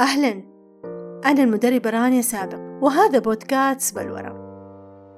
أهلا. أنا المدربة رانيا سابق وهذا بودكاست بلورة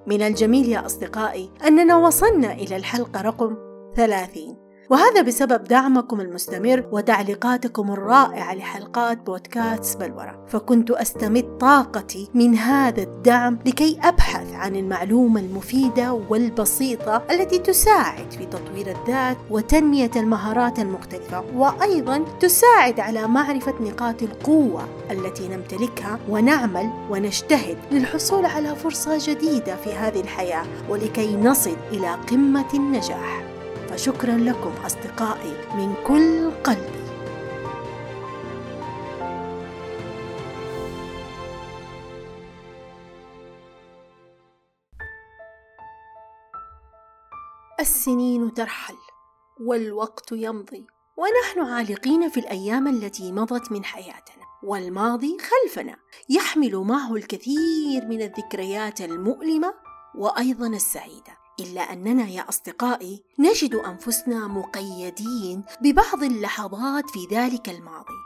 من الجميل يا أصدقائي أننا وصلنا إلى الحلقة رقم ثلاثين وهذا بسبب دعمكم المستمر وتعليقاتكم الرائعة لحلقات بودكاست بلورة فكنت أستمد طاقتي من هذا الدعم لكي أبحث عن المعلومة المفيدة والبسيطة التي تساعد في تطوير الذات وتنمية المهارات المختلفة وأيضا تساعد على معرفة نقاط القوة التي نمتلكها ونعمل ونجتهد للحصول على فرصة جديدة في هذه الحياة ولكي نصل إلى قمة النجاح. فشكرا لكم أصدقائي من كل قلبي السنين ترحل والوقت يمضي ونحن عالقين في الأيام التي مضت من حياتنا والماضي خلفنا يحمل معه الكثير من الذكريات المؤلمة وأيضا السعيدة. إلا أننا يا أصدقائي نجد أنفسنا مقيدين ببعض اللحظات في ذلك الماضي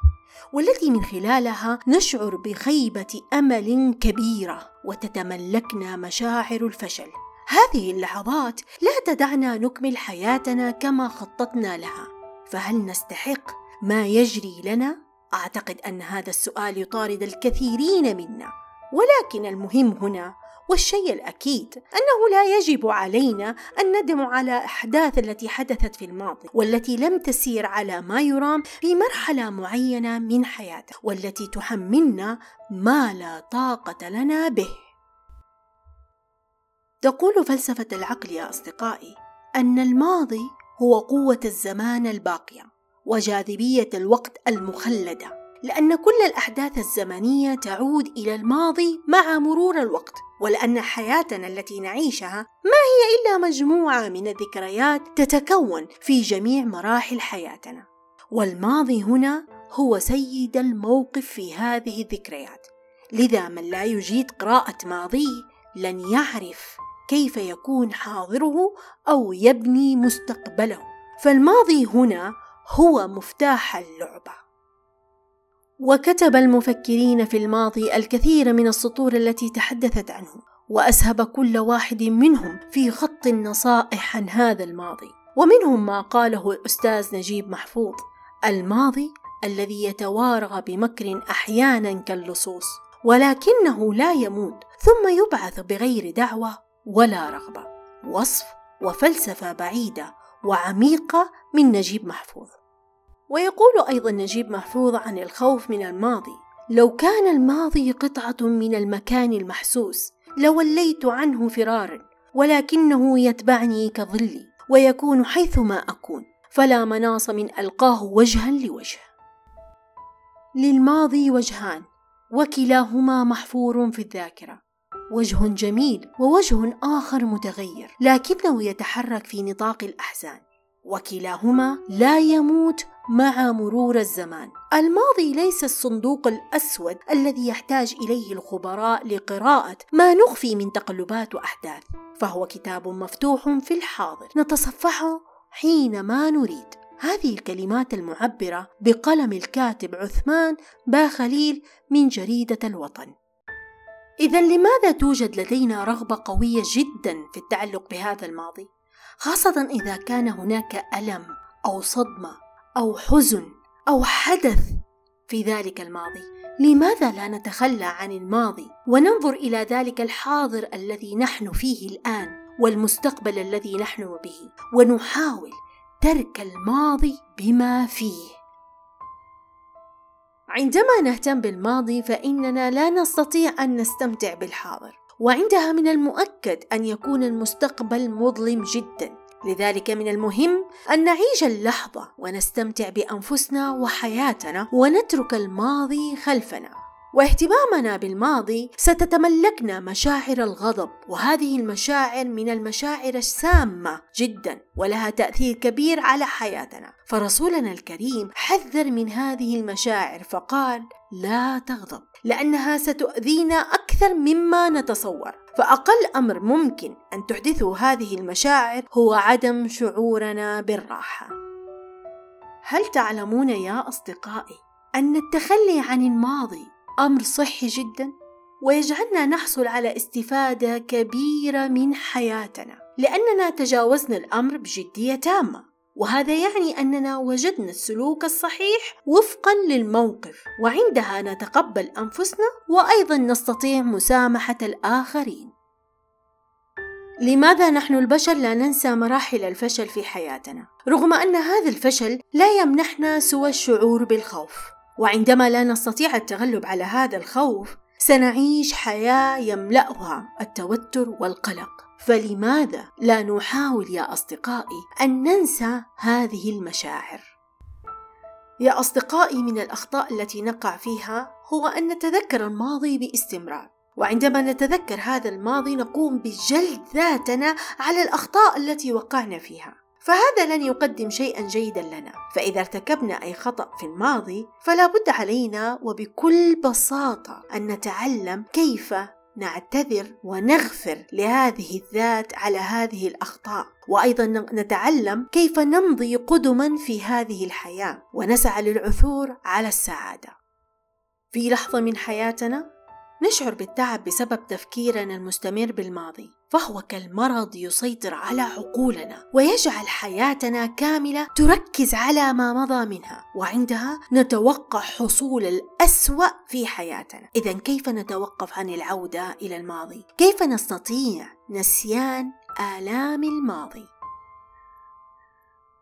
والتي من خلالها نشعر بخيبة أمل كبيرة وتتملكنا مشاعر الفشل. هذه اللحظات لا تدعنا نكمل حياتنا كما خططنا لها. فهل نستحق ما يجري لنا؟ أعتقد أن هذا السؤال يطارد الكثيرين منا. ولكن المهم هنا والشيء الأكيد أنه لا يجب علينا أن ندم على أحداث التي حدثت في الماضي والتي لم تسير على ما يرام في مرحلة معينة من حياتنا والتي تحملنا ما لا طاقة لنا به. تقول فلسفة العقل يا أصدقائي أن الماضي هو قوة الزمان الباقية وجاذبية الوقت المخلدة لأن كل الأحداث الزمنية تعود إلى الماضي مع مرور الوقت ولأن حياتنا التي نعيشها ما هي إلا مجموعة من الذكريات تتكون في جميع مراحل حياتنا. والماضي هنا هو سيد الموقف في هذه الذكريات لذا من لا يجيد قراءة ماضيه لن يعرف كيف يكون حاضره أو يبني مستقبله. فالماضي هنا هو مفتاح اللعبة. وكتب المفكرين في الماضي الكثير من السطور التي تحدثت عنه وأسهب كل واحد منهم في خط النصائح عن هذا الماضي. ومنهم ما قاله الأستاذ نجيب محفوظ الماضي الذي يتوارى بمكر أحيانا كاللصوص ولكنه لا يموت ثم يبعث بغير دعوة ولا رغبة وصف وفلسفة بعيدة وعميقة من نجيب محفوظ. ويقول أيضا نجيب محفوظ عن الخوف من الماضي لو كان الماضي قطعة من المكان المحسوس لوليت عنه فرارا ولكنه يتبعني كظلي ويكون حيثما أكون فلا مناص من ألقاه وجها لوجه. للماضي وجهان وكلاهما محفور في الذاكرة. وجه جميل ووجه آخر متغير لكنه يتحرك في نطاق الأحزان وكلاهما لا يموت مع مرور الزمان. الماضي ليس الصندوق الأسود الذي يحتاج إليه الخبراء لقراءة ما نخفي من تقلبات واحداث فهو كتاب مفتوح في الحاضر. نتصفحه حينما نريد. هذه الكلمات المعبرة بقلم الكاتب عثمان باخليل من جريدة الوطن. إذا لماذا توجد لدينا رغبة قوية جدا في التعلق بهذا الماضي؟ خاصة إذا كان هناك ألم أو صدمة أو حزن أو حدث في ذلك الماضي لماذا لا نتخلى عن الماضي وننظر إلى ذلك الحاضر الذي نحن فيه الآن والمستقبل الذي نحن به ونحاول ترك الماضي بما فيه؟ عندما نهتم بالماضي فإننا لا نستطيع أن نستمتع بالحاضر وعندها من المؤكد أن يكون المستقبل مظلم جدا. لذلك من المهم أن نعيش اللحظة ونستمتع بأنفسنا وحياتنا ونترك الماضي خلفنا. واهتمامنا بالماضي ستتملكنا مشاعر الغضب وهذه المشاعر من المشاعر السامة جدا ولها تأثير كبير على حياتنا فرسولنا الكريم حذر من هذه المشاعر فقال لا تغضب لأنها ستؤذينا أكثر مما نتصور فأقل أمر ممكن أن تحدثه هذه المشاعر هو عدم شعورنا بالراحة. هل تعلمون يا أصدقائي أن التخلي عن الماضي أمر صحي جدا ويجعلنا نحصل على استفادة كبيرة من حياتنا لأننا تجاوزنا الأمر بجدية تامة. وهذا يعني أننا وجدنا السلوك الصحيح وفقا للموقف وعندها نتقبل أنفسنا وأيضا نستطيع مسامحة الآخرين. لماذا نحن البشر لا ننسى مراحل الفشل في حياتنا؟ رغم أن هذا الفشل لا يمنحنا سوى الشعور بالخوف. وعندما لا نستطيع التغلب على هذا الخوف سنعيش حياة يملأها التوتر والقلق. فلماذا لا نحاول يا أصدقائي أن ننسى هذه المشاعر؟ يا أصدقائي من الأخطاء التي نقع فيها هو أن نتذكر الماضي باستمرار. وعندما نتذكر هذا الماضي نقوم بجلد ذاتنا على الأخطاء التي وقعنا فيها. فهذا لن يقدم شيئا جيدا لنا. فإذا ارتكبنا أي خطأ في الماضي فلا بد علينا وبكل بساطة أن نتعلم كيف نعتذر ونغفر لهذه الذات على هذه الأخطاء. وأيضا نتعلم كيف نمضي قدما في هذه الحياة. ونسعى للعثور على السعادة. في لحظة من حياتنا نشعر بالتعب بسبب تفكيرنا المستمر بالماضي فهو كالمرض يسيطر على عقولنا ويجعل حياتنا كاملة تركز على ما مضى منها وعندها نتوقع حصول الأسوأ في حياتنا. اذا كيف نتوقف عن العودة إلى الماضي؟ كيف نستطيع نسيان آلام الماضي؟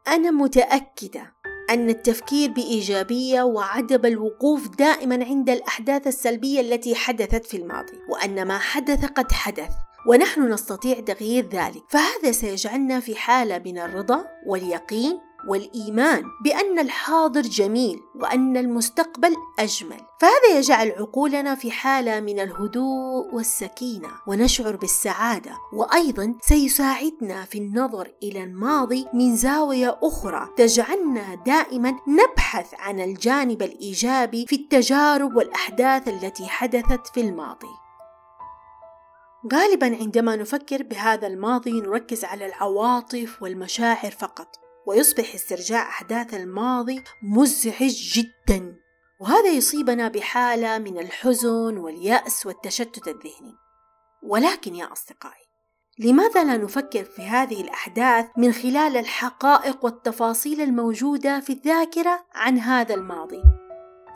أنا متأكدة أن التفكير بإيجابية وعدم الوقوف دائما عند الأحداث السلبية التي حدثت في الماضي وأن ما حدث قد حدث ونحن نستطيع تغيير ذلك. فهذا سيجعلنا في حالة من الرضا واليقين والإيمان بأن الحاضر جميل وأن المستقبل أجمل. فهذا يجعل عقولنا في حالة من الهدوء والسكينة ونشعر بالسعادة. وأيضا سيساعدنا في النظر إلى الماضي من زاوية أخرى تجعلنا دائما نبحث عن الجانب الإيجابي في التجارب والأحداث التي حدثت في الماضي. غالبا عندما نفكر بهذا الماضي نركز على العواطف والمشاعر فقط. ويصبح استرجاع أحداث الماضي مزعج جدا وهذا يصيبنا بحالة من الحزن واليأس والتشتت الذهني ولكن يا أصدقائي لماذا لا نفكر في هذه الأحداث من خلال الحقائق والتفاصيل الموجودة في الذاكرة عن هذا الماضي؟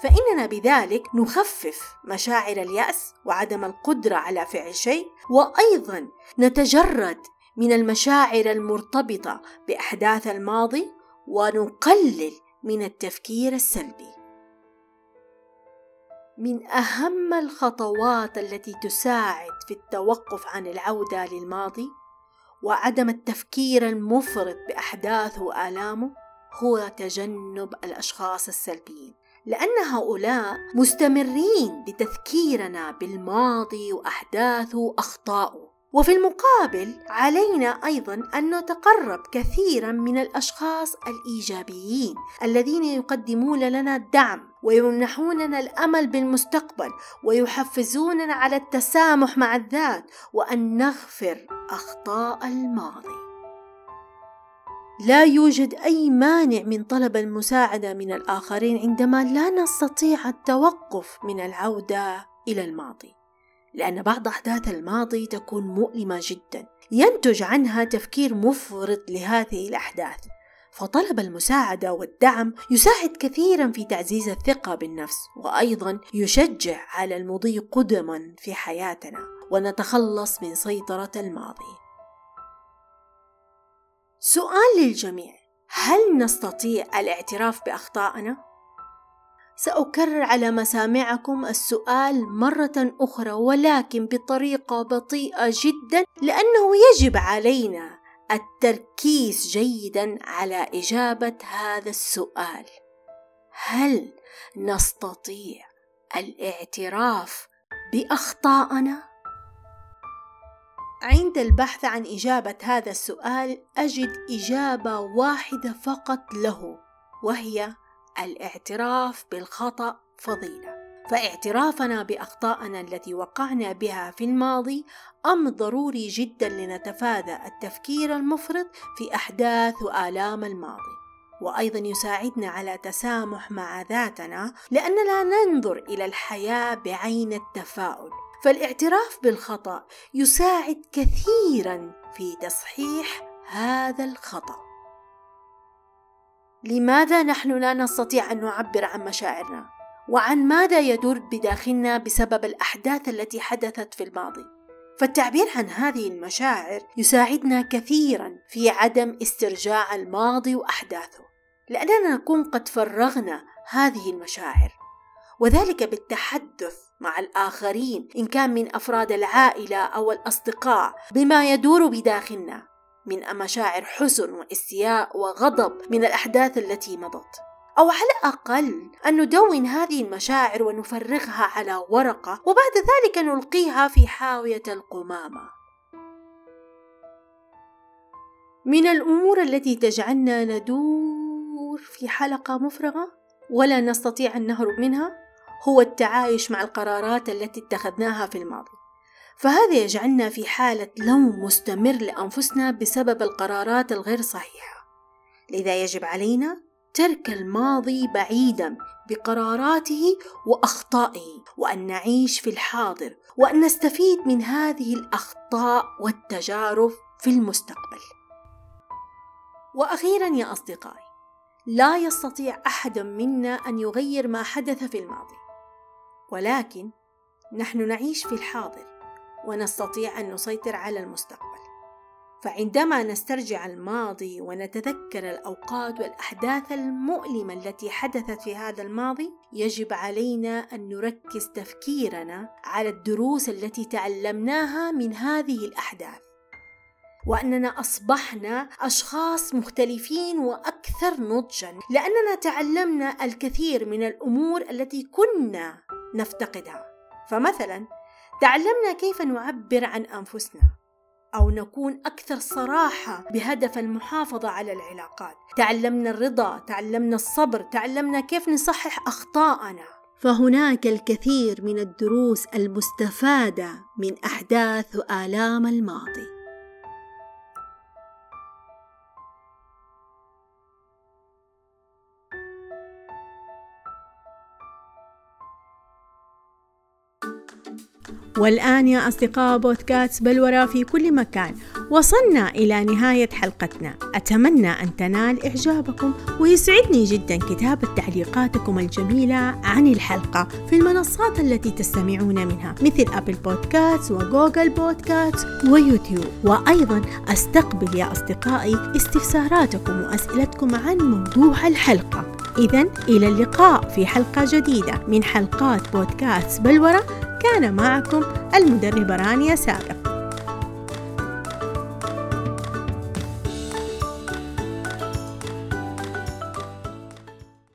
فإننا بذلك نخفف مشاعر اليأس وعدم القدرة على فعل شيء وأيضا نتجرد من المشاعر المرتبطة بأحداث الماضي ونقلل من التفكير السلبي. من أهم الخطوات التي تساعد في التوقف عن العودة للماضي وعدم التفكير المفرط بأحداثه وآلامه هو تجنب الأشخاص السلبيين لأن هؤلاء مستمرين بتذكيرنا بالماضي وأحداثه واخطائه وفي المقابل علينا أيضا أن نتقرب كثيرا من الأشخاص الإيجابيين الذين يقدمون لنا الدعم ويمنحوننا الأمل بالمستقبل ويحفزوننا على التسامح مع الذات وأن نغفر أخطاء الماضي. لا يوجد أي مانع من طلب المساعدة من الآخرين عندما لا نستطيع التوقف من العودة إلى الماضي. لأن بعض أحداث الماضي تكون مؤلمة جدا ينتج عنها تفكير مفرط لهذه الأحداث فطلب المساعدة والدعم يساعد كثيرا في تعزيز الثقة بالنفس وأيضا يشجع على المضي قدما في حياتنا ونتخلص من سيطرة الماضي. سؤال للجميع: هل نستطيع الاعتراف بأخطائنا؟ سأكرر على مسامعكم السؤال مرة أخرى ولكن بطريقة بطيئة جدا لأنه يجب علينا التركيز جيدا على إجابة هذا السؤال هل نستطيع الاعتراف بأخطائنا؟ عند البحث عن إجابة هذا السؤال أجد إجابة واحدة فقط له وهي الاعتراف بالخطأ فضيلة. فاعترافنا بأخطائنا التي وقعنا بها في الماضي أمر ضروري جدا لنتفادى التفكير المفرط في أحداث والام الماضي؟ وأيضا يساعدنا على تسامح مع ذاتنا لأننا ننظر إلى الحياة بعين التفاؤل. فالاعتراف بالخطأ يساعد كثيرا في تصحيح هذا الخطأ. لماذا نحن لا نستطيع أن نعبر عن مشاعرنا؟ وعن ماذا يدور بداخلنا بسبب الأحداث التي حدثت في الماضي؟ فالتعبير عن هذه المشاعر يساعدنا كثيرا في عدم استرجاع الماضي وأحداثه لأننا نكون قد فرغنا هذه المشاعر وذلك بالتحدث مع الآخرين إن كان من أفراد العائلة أو الأصدقاء بما يدور بداخلنا من مشاعر حزن واستياء وغضب من الأحداث التي مضت أو على الأقل أن ندون هذه المشاعر ونفرغها على ورقة وبعد ذلك نلقيها في حاوية القمامة. من الأمور التي تجعلنا ندور في حلقة مفرغة ولا نستطيع أن نهرب منها هو التعايش مع القرارات التي اتخذناها في الماضي. فهذا يجعلنا في حالة لوم مستمر لأنفسنا بسبب القرارات الغير صحيحة. لذا يجب علينا ترك الماضي بعيدا بقراراته وأخطائه وأن نعيش في الحاضر وأن نستفيد من هذه الأخطاء والتجارب في المستقبل. وأخيرا يا أصدقائي لا يستطيع أحد منا أن يغير ما حدث في الماضي. ولكن نحن نعيش في الحاضر. ونستطيع أن نسيطر على المستقبل. فعندما نسترجع الماضي ونتذكر الأوقات والأحداث المؤلمة التي حدثت في هذا الماضي يجب علينا أن نركز تفكيرنا على الدروس التي تعلمناها من هذه الأحداث وأننا أصبحنا أشخاص مختلفين وأكثر نضجا لأننا تعلمنا الكثير من الأمور التي كنا نفتقدها. فمثلا تعلمنا كيف نعبر عن أنفسنا أو نكون أكثر صراحة بهدف المحافظة على العلاقات. تعلمنا الرضا تعلمنا الصبر تعلمنا كيف نصحح أخطاءنا. فهناك الكثير من الدروس المستفادة من أحداث والام الماضي. والآن يا أصدقاء بودكاست بلورة في كل مكان. وصلنا إلى نهاية حلقتنا. أتمنى أن تنال إعجابكم ويسعدني جدا كتابة تعليقاتكم الجميلة عن الحلقة في المنصات التي تستمعون منها مثل أبل بودكاست وجوجل بودكاست ويوتيوب. وأيضا أستقبل يا أصدقائي استفساراتكم وأسئلتكم عن موضوع الحلقة. إذا إلى اللقاء في حلقة جديدة من حلقات بودكاست بلورة كان معكم المدربة رانيا سابق.